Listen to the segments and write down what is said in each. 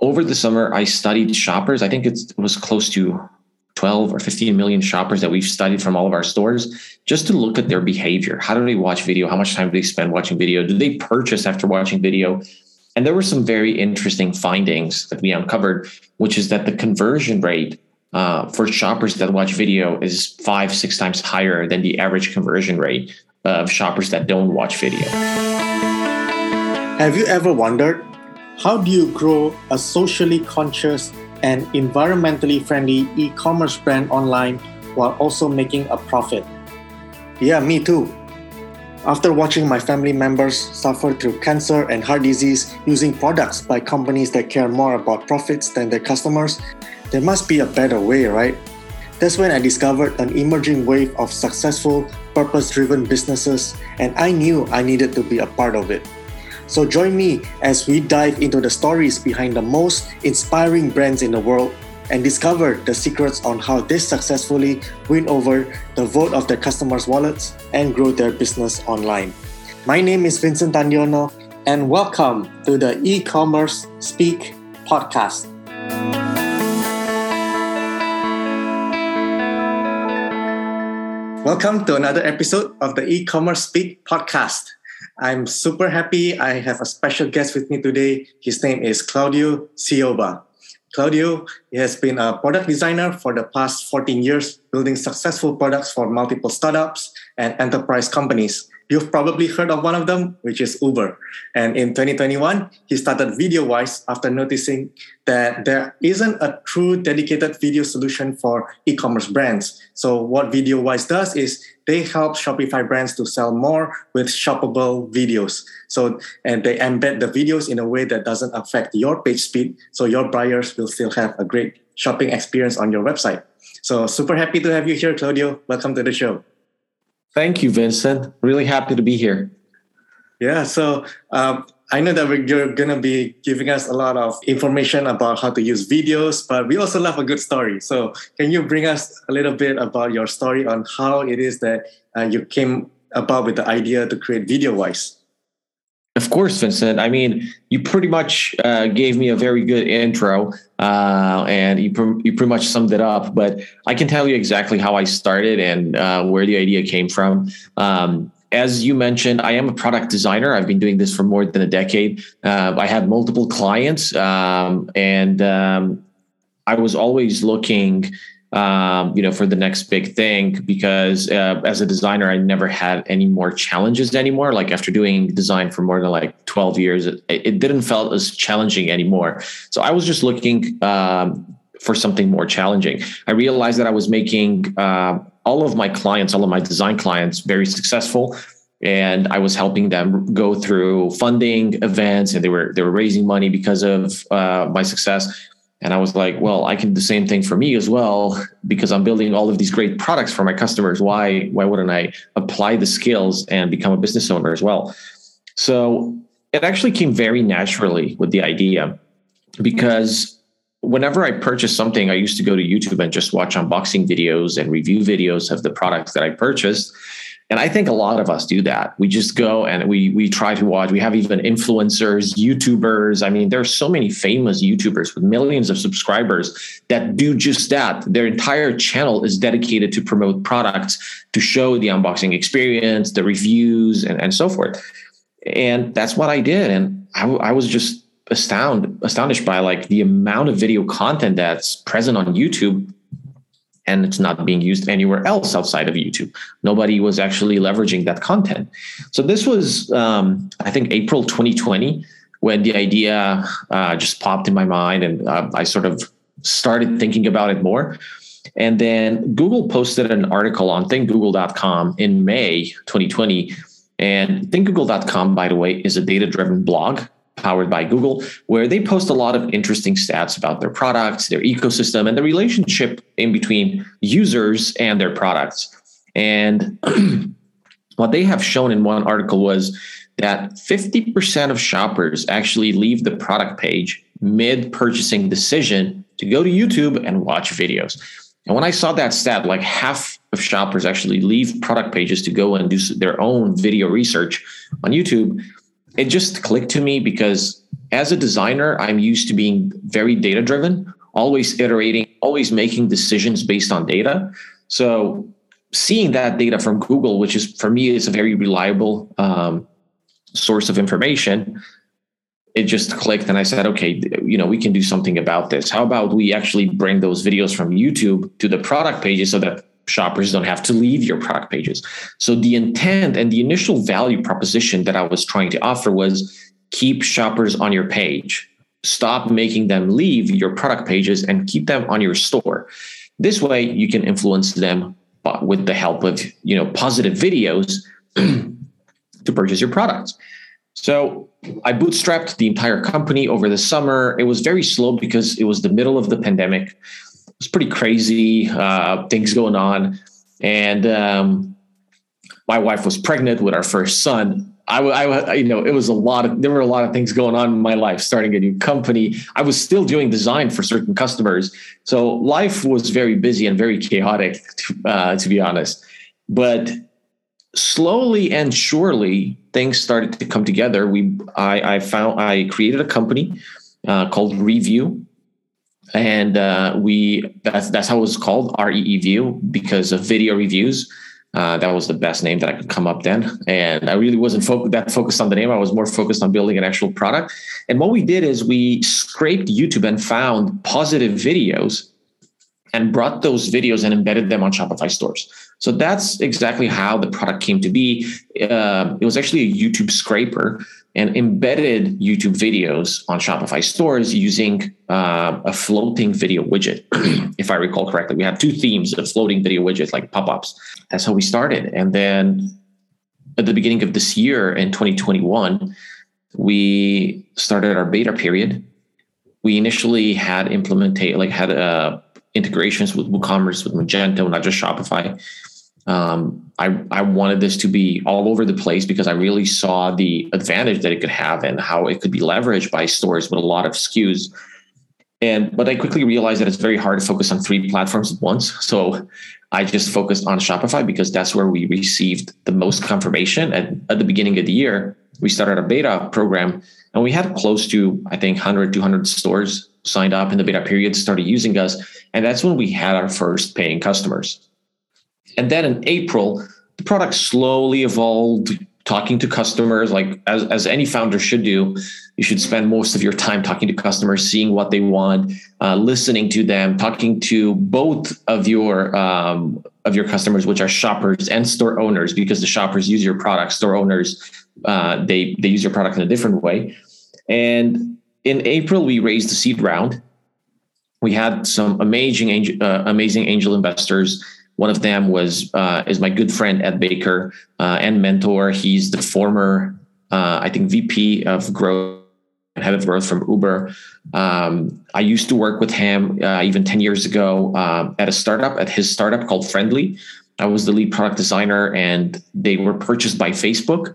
over the summer, I studied shoppers. I think it was close to 12 or 15 million shoppers that we've studied from all of our stores just to look at their behavior. How do they watch video? How much time do they spend watching video? Do they purchase after watching video? And there were some very interesting findings that we uncovered, which is that the conversion rate uh, for shoppers that watch video is five, six times higher than the average conversion rate of shoppers that don't watch video. Have you ever wondered how do you grow a socially conscious and environmentally friendly e commerce brand online while also making a profit? Yeah, me too. After watching my family members suffer through cancer and heart disease using products by companies that care more about profits than their customers, there must be a better way, right? That's when I discovered an emerging wave of successful, purpose driven businesses, and I knew I needed to be a part of it. So join me as we dive into the stories behind the most inspiring brands in the world and discover the secrets on how they successfully win over the vote of their customers' wallets and grow their business online. My name is Vincent Tandiono, and welcome to the e commerce Speak podcast. Welcome to another episode of the e commerce Speak podcast. I'm super happy. I have a special guest with me today. His name is Claudio Cioba. Claudio has been a product designer for the past 14 years, building successful products for multiple startups and enterprise companies. You've probably heard of one of them, which is Uber. And in 2021, he started VideoWise after noticing that there isn't a true dedicated video solution for e-commerce brands. So what VideoWise does is they help Shopify brands to sell more with shoppable videos. So and they embed the videos in a way that doesn't affect your page speed, so your buyers will still have a great shopping experience on your website. So super happy to have you here, Claudio. Welcome to the show. Thank you, Vincent. Really happy to be here. Yeah, so um, I know that you're going to be giving us a lot of information about how to use videos, but we also love a good story. So, can you bring us a little bit about your story on how it is that uh, you came about with the idea to create VideoWise? Of course, Vincent. I mean, you pretty much uh, gave me a very good intro, uh, and you pr- you pretty much summed it up. But I can tell you exactly how I started and uh, where the idea came from. Um, as you mentioned, I am a product designer. I've been doing this for more than a decade. Uh, I had multiple clients, um, and um, I was always looking um, you know, for the next big thing. Because uh, as a designer, I never had any more challenges anymore. Like after doing design for more than like 12 years, it, it didn't felt as challenging anymore. So I was just looking um, for something more challenging. I realized that I was making uh, all of my clients, all of my design clients, very successful and I was helping them go through funding events, and they were they were raising money because of uh, my success. And I was like, well, I can do the same thing for me as well because I'm building all of these great products for my customers. Why why wouldn't I apply the skills and become a business owner as well? So it actually came very naturally with the idea because whenever I purchased something, I used to go to YouTube and just watch unboxing videos and review videos of the products that I purchased. And I think a lot of us do that. We just go and we we try to watch. We have even influencers, YouTubers. I mean, there's so many famous YouTubers with millions of subscribers that do just that. Their entire channel is dedicated to promote products, to show the unboxing experience, the reviews, and, and so forth. And that's what I did. And I, I was just astounded, astonished by like the amount of video content that's present on YouTube and it's not being used anywhere else outside of YouTube. Nobody was actually leveraging that content. So this was, um, I think, April 2020 when the idea uh, just popped in my mind, and uh, I sort of started thinking about it more. And then Google posted an article on thinkgoogle.com in May 2020. And thinkgoogle.com, by the way, is a data driven blog powered by Google, where they post a lot of interesting stats about their products, their ecosystem, and the relationship in between users and their products. And what they have shown in one article was that 50% of shoppers actually leave the product page mid purchasing decision to go to YouTube and watch videos. And when I saw that stat, like half of shoppers actually leave product pages to go and do their own video research on YouTube, it just clicked to me because as a designer, I'm used to being very data driven, always iterating, always making decisions based on data. So seeing that data from Google, which is for me is a very reliable um, source of information, it just clicked and I said, okay, you know, we can do something about this. How about we actually bring those videos from YouTube to the product pages so that shoppers don't have to leave your product pages. So the intent and the initial value proposition that I was trying to offer was keep shoppers on your page. Stop making them leave your product pages and keep them on your store. This way you can influence them with the help of, you know, positive videos to purchase your products. So I bootstrapped the entire company over the summer. It was very slow because it was the middle of the pandemic. Was pretty crazy, uh, things going on. And um, my wife was pregnant with our first son. I, I, you know, it was a lot of, there were a lot of things going on in my life, starting a new company. I was still doing design for certain customers. So life was very busy and very chaotic, uh, to be honest. But slowly and surely things started to come together we i, I found i created a company uh, called review and uh, we that's that's how it was called REEView because of video reviews uh, that was the best name that I could come up then. And I really wasn't fo- that focused on the name. I was more focused on building an actual product. And what we did is we scraped YouTube and found positive videos and brought those videos and embedded them on Shopify stores. So that's exactly how the product came to be. Uh, it was actually a YouTube scraper and embedded YouTube videos on Shopify stores using uh, a floating video widget. if I recall correctly, we have two themes of floating video widgets like pop ups. That's how we started. And then at the beginning of this year in 2021, we started our beta period. We initially had implemented, like had a integrations with WooCommerce, with Magento, not just Shopify. Um, I, I wanted this to be all over the place because I really saw the advantage that it could have and how it could be leveraged by stores with a lot of SKUs. And but I quickly realized that it's very hard to focus on three platforms at once. So I just focused on Shopify because that's where we received the most confirmation. And at the beginning of the year, we started a beta program and we had close to, I think, 100, 200 stores signed up in the beta period, started using us. And that's when we had our first paying customers. And then in April, the product slowly evolved, talking to customers, like as, as any founder should do. You should spend most of your time talking to customers, seeing what they want, uh, listening to them, talking to both of your um, of your customers, which are shoppers and store owners, because the shoppers use your product, store owners uh, they they use your product in a different way. And in April, we raised the seed round. We had some amazing angel, uh, amazing angel investors. One of them was uh, is my good friend Ed Baker uh, and mentor. He's the former, uh, I think, VP of growth, head of growth from Uber. Um, I used to work with him uh, even ten years ago um, at a startup, at his startup called Friend.ly. I was the lead product designer, and they were purchased by Facebook.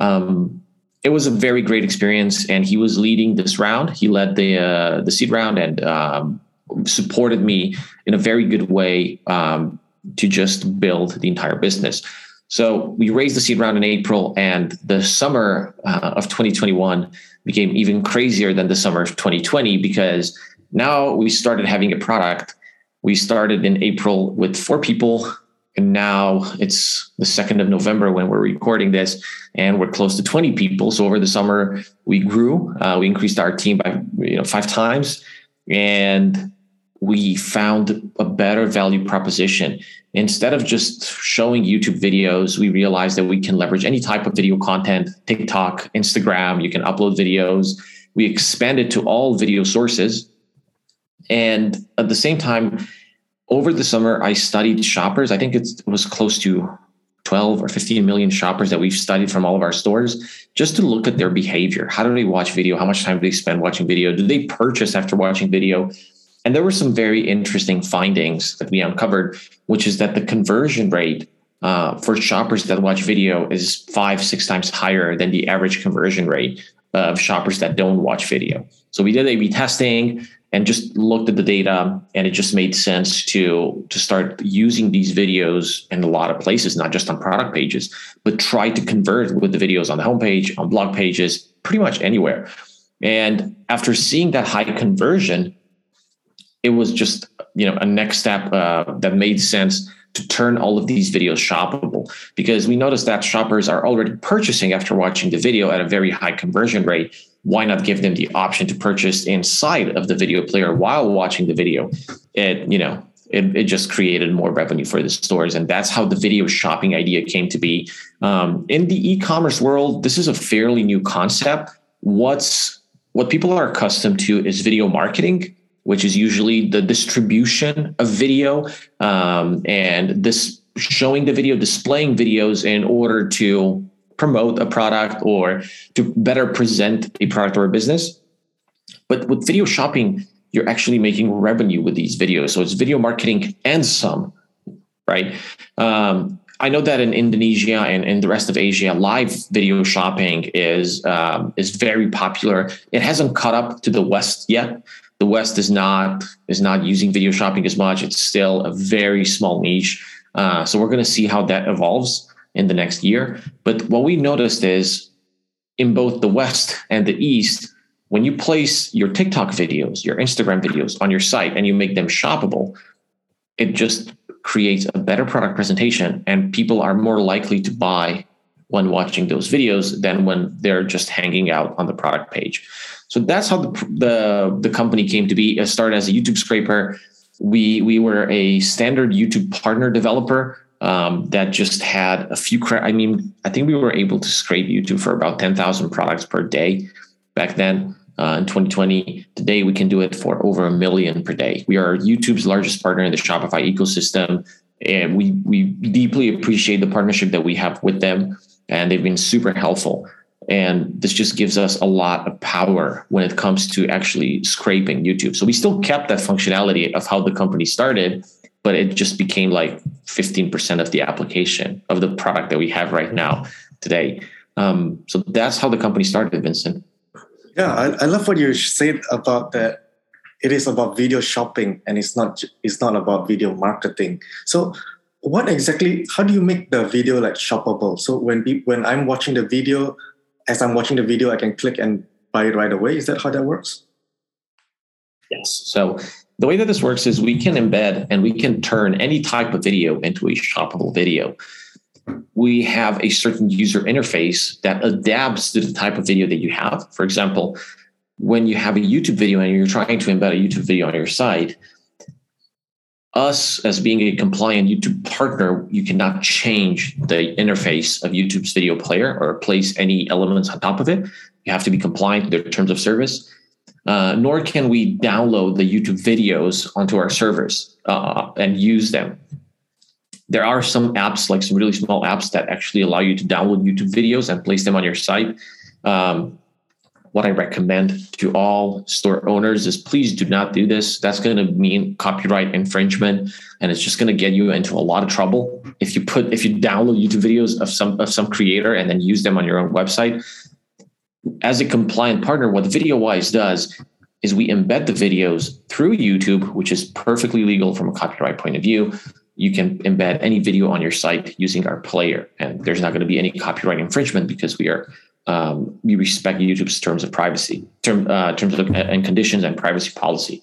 Um, it was a very great experience, and he was leading this round. He led the uh, the seed round and um, supported me in a very good way um, to just build the entire business. So we raised the seed round in April, and the summer uh, of 2021 became even crazier than the summer of 2020 because now we started having a product. We started in April with four people and now it's the 2nd of November when we're recording this, and we're close to 20 people. So over the summer, we grew. Uh, we increased our team by you know five times, and we found a better value proposition. Instead of just showing YouTube videos, we realized that we can leverage any type of video content, TikTok, Instagram. You can upload videos. We expanded to all video sources, and at the same time over the summer, I studied shoppers. I think it was close to 12 or 15 million shoppers that we've studied from all of our stores just to look at their behavior. How do they watch video? How much time do they spend watching video? Do they purchase after watching video? And there were some very interesting findings that we uncovered, which is that the conversion rate uh, for shoppers that watch video is five, six times higher than the average conversion rate of shoppers that don't watch video. So we did A/B testing and just looked at the data and it just made sense to to start using these videos in a lot of places not just on product pages but try to convert with the videos on the homepage on blog pages pretty much anywhere And after seeing that high conversion, it was just you know a next step uh, that made sense to turn all of these videos shoppable. Because we noticed that shoppers are already purchasing after watching the video at a very high conversion rate. Why not give them the option to purchase inside of the video player while watching the video? It you know it, it just created more revenue for the stores and that's how the video shopping idea came to be. Um, in the e-commerce world this is a fairly new concept. What's what people are accustomed to is video marketing which is usually the distribution of video um, and this showing the video, displaying videos in order to promote a product or to better present a product or a business. But with video shopping, you're actually making revenue with these videos. So it's video marketing and some, right? Um, I know that in Indonesia and in the rest of Asia, live video shopping is um, is very popular. It hasn't caught up to the West yet, the West is not is not using video shopping as much. It's still a very small niche. Uh, so we're going to see how that evolves in the next year. But what we noticed is in both the West and the East, when you place your TikTok videos, your Instagram videos on your site and you make them shoppable, it just creates a better product presentation and people are more likely to buy when watching those videos than when they're just hanging out on the product page. So that's how the the, the company came to be. Started as a YouTube scraper. We we were a standard YouTube partner developer um, that just had a few. Cra- I mean, I think we were able to scrape YouTube for about ten thousand products per day back then. Uh, in 2020, today we can do it for over a million per day. We are YouTube's largest partner in the Shopify ecosystem, and we we deeply appreciate the partnership that we have with them, and they've been super helpful. And this just gives us a lot of power when it comes to actually scraping YouTube. So we still kept that functionality of how the company started, but it just became like 15% of the application of the product that we have right now today. Um, so that's how the company started, Vincent. Yeah, I, I love what you said about that. It is about video shopping and it's not it's not about video marketing. So what exactly how do you make the video like shoppable so when when i'm watching the video as I'm watching the video, I can click and buy it right away. Is that how that works? Yes. So the way that this works is we can embed and we can turn any type of video into a shoppable video. We have a certain user interface that adapts to the type of video that you have. For example, when you have a YouTube video and you're trying to embed a YouTube video on your site, us as being a compliant YouTube partner, you cannot change the interface of YouTube's video player or place any elements on top of it. You have to be compliant with their terms of service. Uh, nor can we download the YouTube videos onto our servers uh, and use them. There are some apps, like some really small apps, that actually allow you to download YouTube videos and place them on your site. Um, what I recommend to all store owners is please do not do this. That's going to mean copyright infringement, and it's just going to get you into a lot of trouble if you put if you download YouTube videos of some of some creator and then use them on your own website. As a compliant partner, what VideoWise does is we embed the videos through YouTube, which is perfectly legal from a copyright point of view. You can embed any video on your site using our player, and there's not going to be any copyright infringement because we are um, we respect YouTube's terms of privacy, term, uh, terms of and conditions and privacy policy.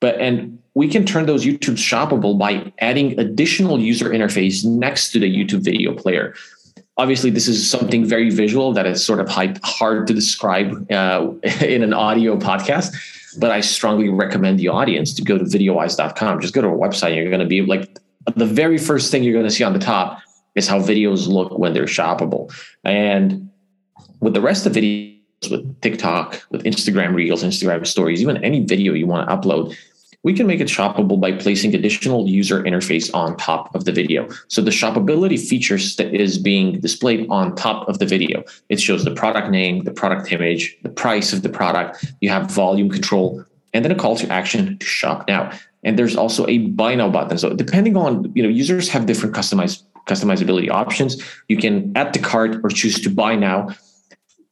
But and we can turn those YouTube shoppable by adding additional user interface next to the YouTube video player. Obviously, this is something very visual that is sort of hard to describe uh, in an audio podcast. But I strongly recommend the audience to go to videowise.com. Just go to our website. You're going to be like the very first thing you're going to see on the top is how videos look when they're shoppable. And with the rest of the videos, with TikTok, with Instagram Reels, Instagram Stories, even any video you want to upload, we can make it shoppable by placing additional user interface on top of the video. So the shoppability features that is being displayed on top of the video. It shows the product name, the product image, the price of the product. You have volume control, and then a call to action to shop now. And there's also a buy now button. So depending on you know users have different customized customizability options. You can add the cart or choose to buy now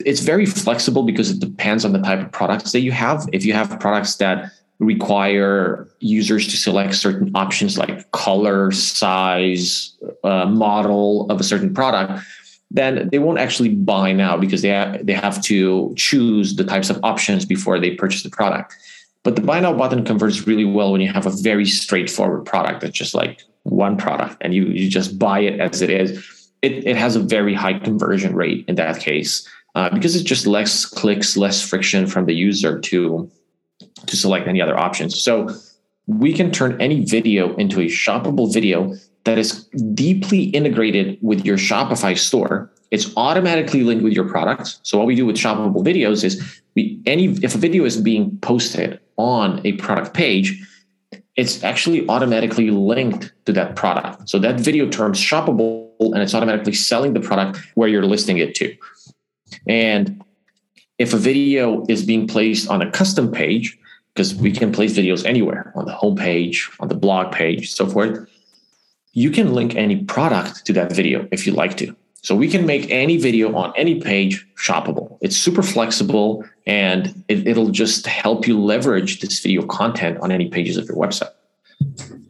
it's very flexible because it depends on the type of products that you have. If you have products that require users to select certain options like color, size, uh, model of a certain product, then they won't actually buy now because they have, they have to choose the types of options before they purchase the product. But the buy now button converts really well when you have a very straightforward product that's just like one product and you, you just buy it as it is. It, it has a very high conversion rate in that case uh, because it's just less clicks, less friction from the user to to select any other options. So we can turn any video into a shoppable video that is deeply integrated with your Shopify store. It's automatically linked with your products. So what we do with shoppable videos is we any if a video is being posted on a product page, it's actually automatically linked to that product. So that video terms shoppable and it's automatically selling the product where you're listing it to. And if a video is being placed on a custom page, because we can place videos anywhere on the homepage, on the blog page, so forth, you can link any product to that video if you like to. So we can make any video on any page shoppable. It's super flexible and it, will just help you leverage this video content on any pages of your website.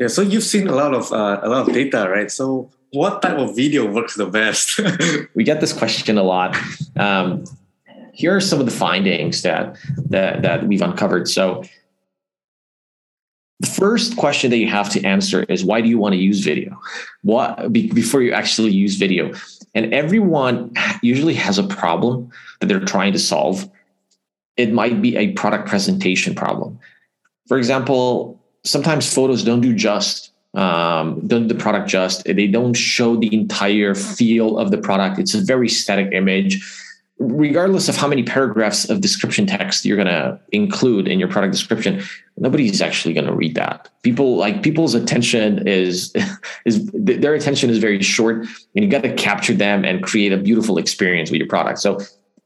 Yeah, so you've seen a lot of uh, a lot of data, right? So what type of video works the best? we get this question a lot. Um, here are some of the findings that that, that we've uncovered. So the first question that you have to answer is why do you want to use video? What before you actually use video? And everyone usually has a problem that they're trying to solve. It might be a product presentation problem. For example, sometimes photos don't do just um, don't do the product just. They don't show the entire feel of the product. It's a very static image regardless of how many paragraphs of description text you're going to include in your product description nobody's actually going to read that people like people's attention is is their attention is very short and you got to capture them and create a beautiful experience with your product so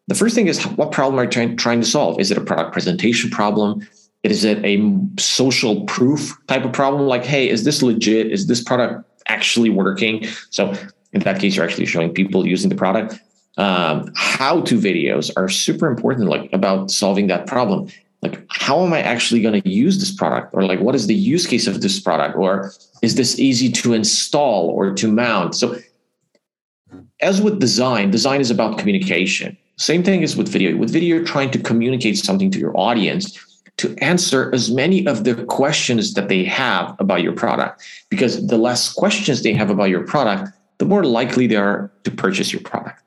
the first thing is what problem are you trying, trying to solve is it a product presentation problem is it a social proof type of problem? Like hey is this legit? Is this product actually working? So in that case you're actually showing people using the product. Um, how to videos are super important like about solving that problem. Like how am i actually going to use this product? Or like what is the use case of this product? Or is this easy to install or to mount? So as with design design is about communication. Same thing is with video. With video you're trying to communicate something to your audience to answer as many of the questions that they have about your product because the less questions they have about your product the more likely they are to purchase your product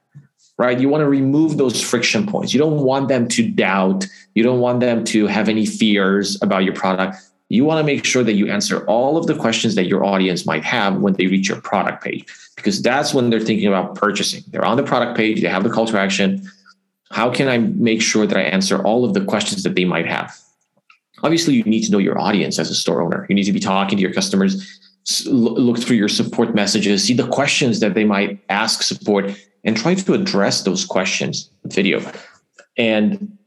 right? You want to remove those friction points. You don't want them to doubt. You don't want them to have any fears about your product. You want to make sure that you answer all of the questions that your audience might have when they reach your product page, because that's when they're thinking about purchasing. They're on the product page, they have the call to action. How can I make sure that I answer all of the questions that they might have? Obviously, you need to know your audience as a store owner. You need to be talking to your customers, look through your support messages, see the questions that they might ask support, and try to address those questions with video. And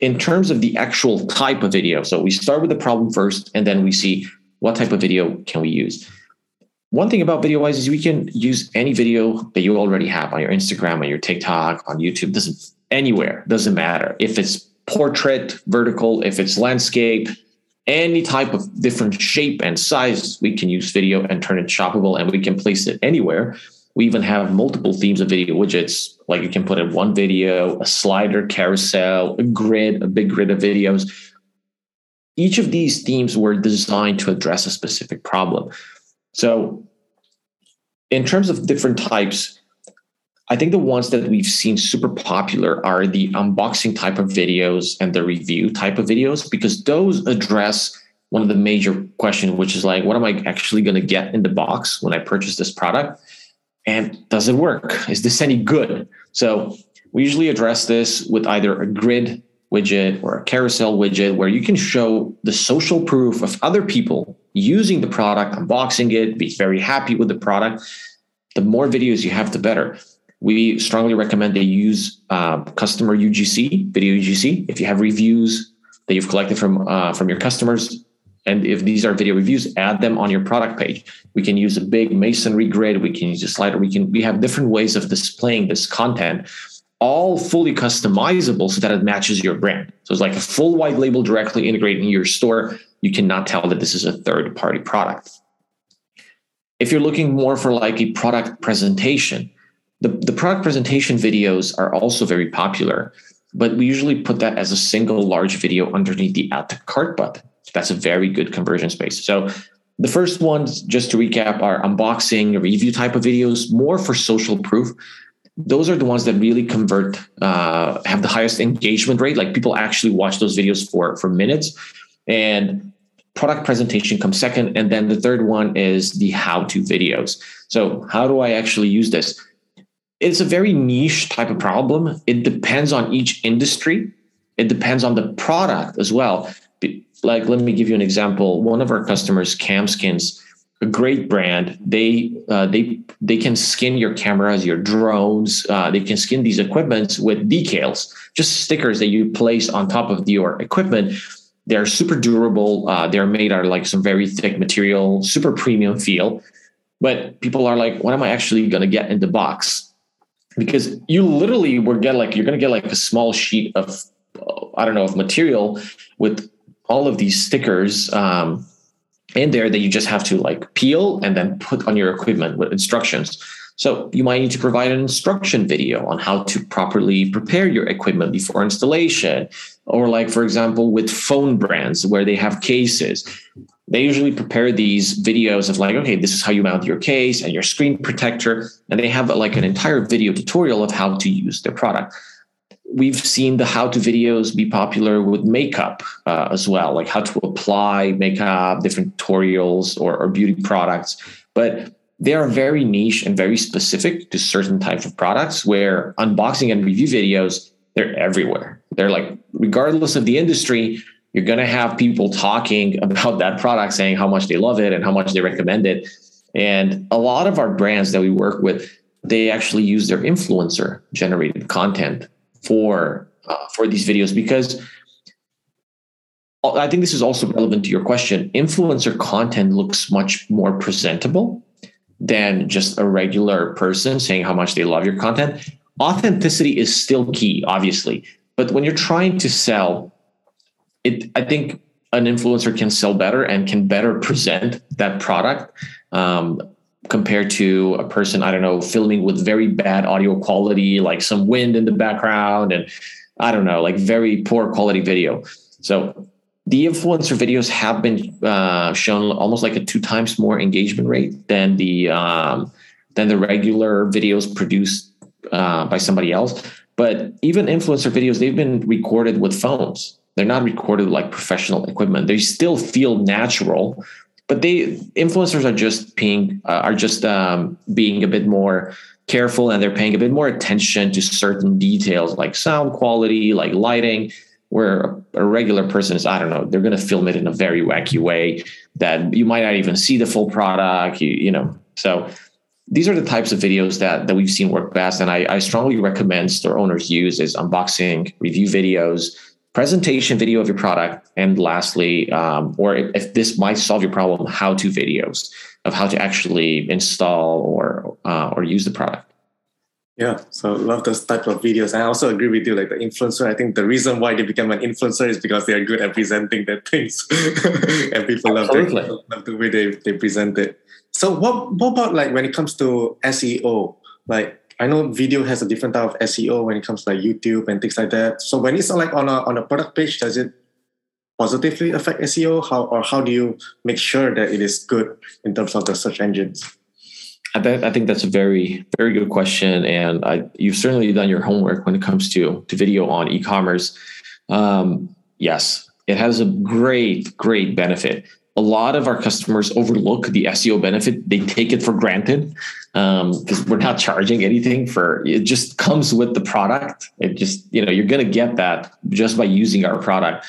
in terms of the actual type of video, so we start with the problem first, and then we see what type of video can we use. One thing about VideoWise is we can use any video that you already have on your Instagram, on your TikTok, on YouTube. Doesn't anywhere doesn't matter if it's portrait, vertical, if it's landscape, any type of different shape and size. We can use video and turn it shoppable, and we can place it anywhere we even have multiple themes of video widgets. Like you can put in one video, a slider, carousel, a grid, a big grid of videos. Each of these themes were designed to address a specific problem. So, in terms of different types, I think the ones that we've seen super popular are the unboxing type of videos and the review type of videos because those address one of the major questions, which is like, what am I actually going to get in the box when I purchase this product? And does it work? Is this any good? So we usually address this with either a grid widget or a carousel widget where you can show the social proof of other people using the product, unboxing it, be very happy with the product. The more videos you have, the better. We strongly recommend they use uh, customer UGC, video UGC. If you have reviews that you've collected from uh, from your customers, and if these are video reviews, add them on your product page. We can use a big masonry grid. We can use a slider. We can we have different ways of displaying this content, all fully customizable so that it matches your brand. So it's like a full white label directly integrated in your store. You cannot tell that this is a third party product. If you're looking more for like a product presentation, The, the product presentation videos are also very popular, but we usually put that as a single large video underneath the add to cart button. That's a very good conversion space. So the first ones, just to recap, are unboxing, review type of videos, more for social proof. Those are the ones that really convert, uh, have the highest engagement rate. Like people actually watch those videos for for minutes, and product presentation comes second, and then the third one is the how-to videos. So how do I actually use this? It's a very niche type of problem. It depends on each industry. It depends on the product as well. Like let me give you an example. One of our customers camskins a great brand. They uh, they they can skin your cameras your drones. Uh, they can skin these equipments with decals just stickers that you place on top of your equipment. They're super durable. Uh, they're made out of like some very thick material super premium feel. But people are like what am i actually going to get in the box because you literally will get like you're going to get like a small sheet of i don't know of material with all of these stickers um, in there that you just have to like peel and then put on your equipment with instructions. So you might need to provide an instruction video on how to properly prepare your equipment before installation. Or like, for example, with phone brands where they have cases, they usually prepare these videos of like, okay, this is how you mount your case and your screen protector. And they have like an entire video tutorial of how to use their product we've seen the how to videos be popular with makeup uh, as well, like how to apply makeup, different tutorials or, or, beauty products. But they are very niche and very specific to certain types of products where unboxing and review videos, they're everywhere. They're like, regardless of the industry, you're going to have people talking about that product, saying how much they love it and how much they recommend it. And a lot of our brands that we work with, they actually use their influencer generated content for uh, for these videos because I think this is also relevant to your question. Influencer content looks much more presentable than just a regular person saying how much they love your content. Authenticity is still key, obviously, but when you're trying to sell, it I think an influencer can sell better and can better present that product um, compared to a person i don't know filming with very bad audio quality like some wind in the background and i don't know like very poor quality video. So the influencer videos have been uh, shown almost like a two times more engagement rate than the um, than the regular videos produced uh, by somebody else. But even influencer videos they've been recorded with phones they're not recorded like professional equipment. They still feel natural but they influencers are just being uh, are just um, being a bit more careful and they're paying a bit more attention to certain details like sound quality like lighting where a regular person is i don't know they're going to film it in a very wacky way that you might not even see the full product you, you know. So these are the types of videos that, that we've seen work best and I, I strongly recommend store owners use is unboxing review videos presentation video of your product, and lastly, um, or if, if, this might solve your problem, how-to videos of how to actually install or uh, or use the product. Yeah, so love those type of videos. I also agree with you. Like the influencer, I think the reason why they become an influencer is because they are good at presenting their things, and people love, their, love the way they, they present it. So what what about like when it comes to SEO? Like I know video has a different type of SEO when it comes to like YouTube and things like that. So when it's like on a on a product page, does it positively affect SEO? How or how do you make sure that it is good in terms of the search engines? I, th- I think that's a very very good question, and I, you've certainly done your homework when it comes to to video on e-commerce. Um, yes, it has a great great benefit a lot of our customers overlook the SEO benefit. They take it for granted because um, we're not charging anything for it. Just comes with the product. It just you know you're going to get that just by using our product.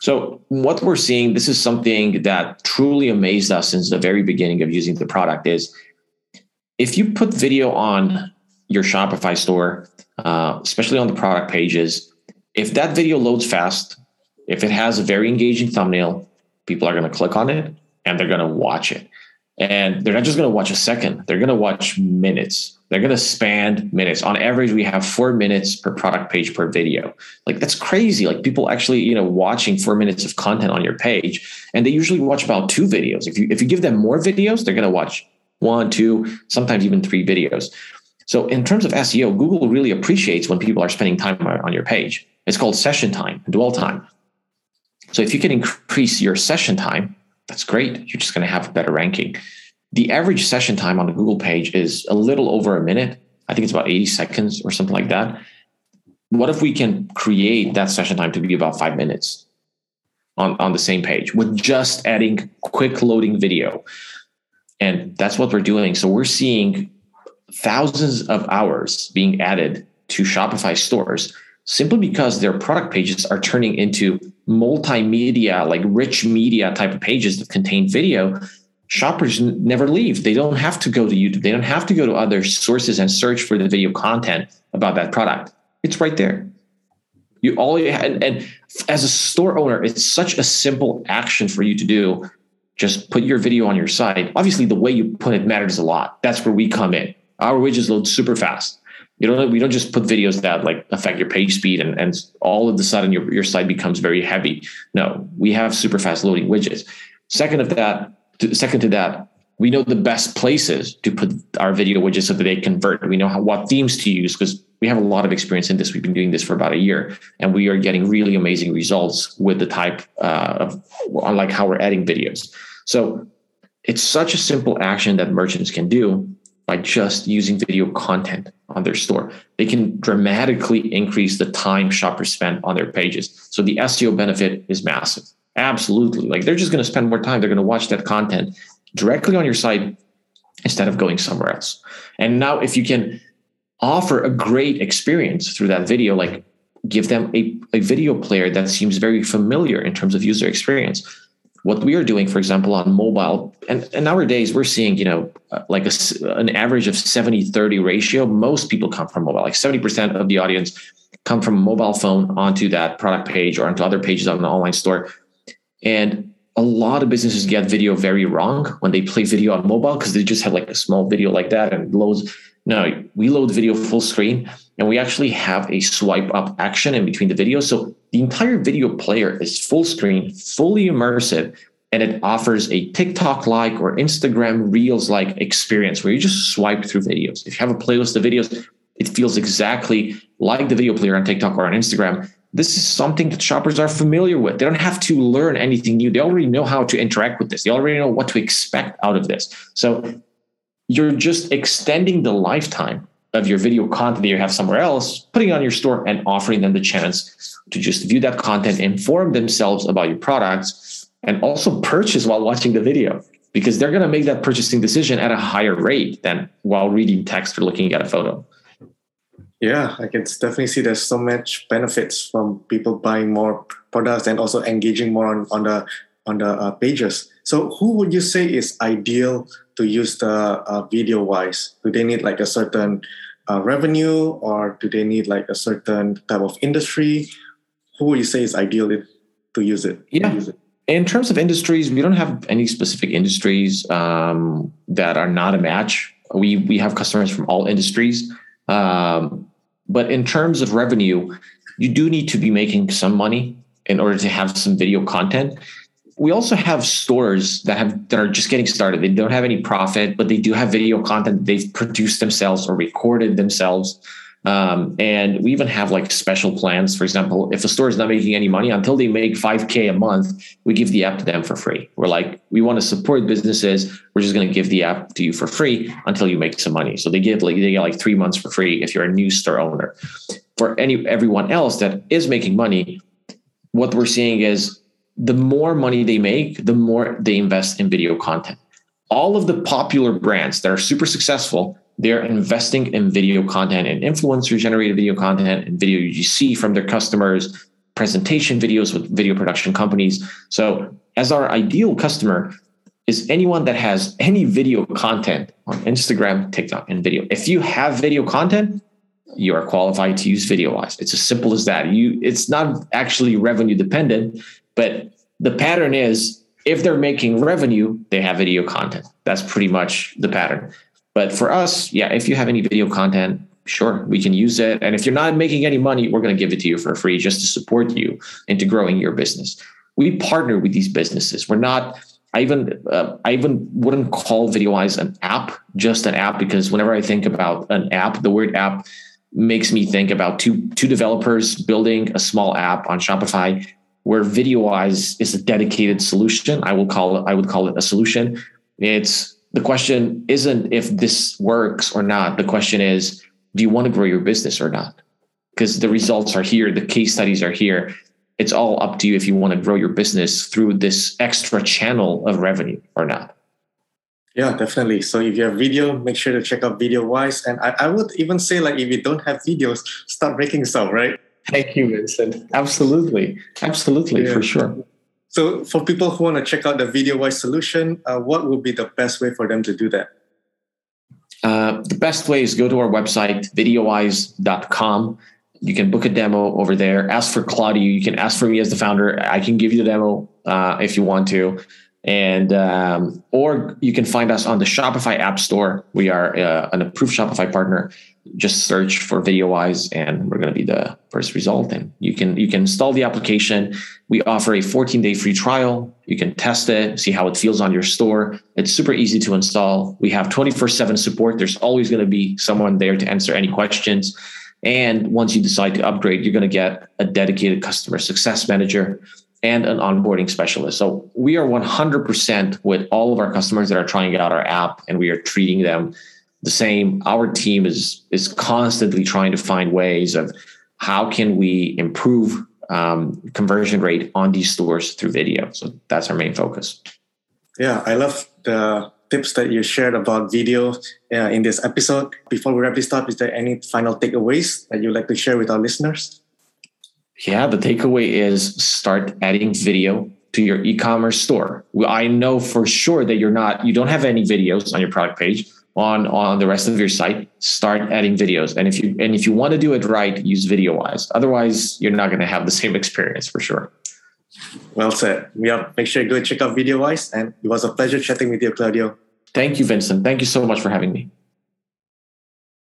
So what we're seeing, this is something that truly amazed us since the very beginning of using the product. Is if you put video on your Shopify store, uh, especially on the product pages, if that video loads fast, if it has a very engaging thumbnail, people are going to click on it and they're going to watch it. And they're not just going to watch a second, they're going to watch minutes. They're going to span minutes. On average, we have four minutes per product page per video. Like that's crazy. Like people actually, you know, watching four minutes of content on your page, and they usually watch about two videos. If you if you give them more videos, they're going to watch one, two, sometimes even three videos. So in terms of SEO, Google really appreciates when people are spending time on your page. It's called session time, dwell time. So if you can increase your session time, that's great. You're just going to have a better ranking. The average session time on the Google page is a little over a minute. I think it's about 80 seconds or something like that. What if we can create that session time to be about five minutes on, on the same page with just adding quick loading video? And that's what we're doing. So we're seeing thousands of hours being added to Shopify stores simply because their product pages are turning into multimedia, like rich media type of pages that contain video. Shoppers never leave. They don't have to go to YouTube. They don't have to go to other sources and search for the video content about that product. It's right there. You all and, and as a store owner, it's such a simple action for you to do. Just put your video on your site. Obviously, the way you put it matters a lot. That's where we come in our widgets load super fast. You don't we don't just put videos that like affect your page speed and, and all of the sudden your, your site becomes very heavy. No, we have super fast loading widgets. Second of that, second to that, we know the best places to put our video widgets so that they convert. We know how, what themes to use because we have a lot of experience in this. We've been doing this for about a year, and we are getting really amazing results with the type uh, of like how we're adding videos. So it's such a simple action that merchants can do by just using video content on their store. They can dramatically increase the time shoppers spend on their pages. So the SEO benefit is massive. Absolutely. Like they're just going to spend more time. They're going to watch that content directly on your site instead of going somewhere else. And now, if you can offer a great experience through that video, like give them a, a video player that seems very familiar in terms of user experience what we are doing, for example, on mobile, and, and nowadays we're seeing, you know, like a, an average of 70 30 ratio. Most people come from mobile, like 70% of the audience come from a mobile phone onto that product page or onto other pages on the online store. And a lot of businesses get video very wrong when they play video on mobile because they just have like a small video like that and loads. No, we load video full screen and we actually have a swipe up action in between the videos. So the entire video player is full screen, fully immersive, and it offers a TikTok like or Instagram Reels like experience where you just swipe through videos. If you have a playlist of videos, it feels exactly like the video player on TikTok or on Instagram. This is something that shoppers are familiar with. They don't have to learn anything new. They already know how to interact with this. They already know what to expect out of this. So you're just extending the lifetime of your video content that you have somewhere else, putting it on your store and offering them the chance to just view that content, inform themselves about your products, and also purchase while watching the video because they're going to make that purchasing decision at a higher rate than while reading text or looking at a photo. Yeah, I can definitely see there's so much benefits from people buying more products and also engaging more on, on the on the uh, pages. So, who would you say is ideal to use the uh, VideoWise? Do they need like a certain uh, revenue or do they need like a certain type of industry? Who would you say is ideal to use it? Yeah. Use it? In terms of industries, we don't have any specific industries um, that are not a match. We we have customers from all industries, um, but in terms of revenue, you do need to be making some money in order to have some video content we also have stores that have that are just getting started. They don't have any profit, but they do have video content they've produced themselves or recorded themselves. Um, and we even have like special plans. For example, if a store is not making any money until they make 5K a month, we give the app to them for free. We're like, we want to support businesses. We're just going to give the app to you for free until you make some money. So they get like they get like three months for free if you're a new store owner. For any everyone else that is making money, what we're seeing is the more money they make, the more they invest in video content. All of the popular brands that are super successful, they're investing in video content and influencer generated video content and video UGC from their customers, presentation videos with video production companies. So, as our ideal customer is anyone that has any video content on Instagram, TikTok, and video. If you have video content, you are qualified to use VideoWise. It's as simple as that. You it's not actually revenue dependent. But the pattern is if they're making revenue, they have video content. That's pretty much the pattern. But for us, yeah, if you have any video content, sure, we can use it. And if you're not making any money, we're going to give it to you for free just to support you into growing your business. We partner with these businesses. We're not I even uh, I even wouldn't call VideoWise an app, just an app, because whenever I think about an app, the word app makes me think about two two developers building a small app on Shopify, where VideoWise is a dedicated solution. I will call it I would call it a solution. It's the question isn't if this works or not. The question is, do you want to grow your business or not? Because the results are here, the case studies are here it's all up to you if you want to grow your business through this extra channel of revenue or not. Yeah, definitely. So if you have video, make sure to check out VideoWise. And I, I would even say like if you don't have videos, start making some, right? Thank you, Vincent. Absolutely. Absolutely, yeah. for sure. So for people who want to check out the VideoWise solution, uh, what would be the best way for them to do that? Uh, the best way is go to our website, videowise.com you can book a demo over there. Ask for Claudio. You can ask for me as the founder. I can give you the demo uh, if you want to, and um, or you can find us on the Shopify App Store. We are uh, an approved Shopify partner. Just search for VideoWise, and we're going to be the first result. And you can you can install the application. We offer a 14 day free trial. You can test it, see how it feels on your store. It's super easy to install. We have 24 seven support. There's always going to be someone there to answer any questions. And once you decide to upgrade, you're going to get a dedicated customer success manager and an onboarding specialist. So we are 100% with all of our customers that are trying out our app and we are treating them the same. Our team is is constantly trying to find ways of how can we improve um, conversion rate on these stores through video. So that's our main focus. Yeah, I love the tips that you shared about video uh, in this episode. Before we wrap this up, is there any final takeaways that you'd like to share with our listeners? Yeah, the takeaway is start adding video to your e-commerce store. I know for sure that you're not, you don't have any videos on your product page on on the rest of your site. Start adding videos, and if you and if you want to do it right, use VideoWise. Otherwise, you're not going to have the same experience for sure. Well said. Yeah, make sure you go check out VideoWise. And it was a pleasure chatting with you, Claudio. Thank you, Vincent. Thank you so much for having me.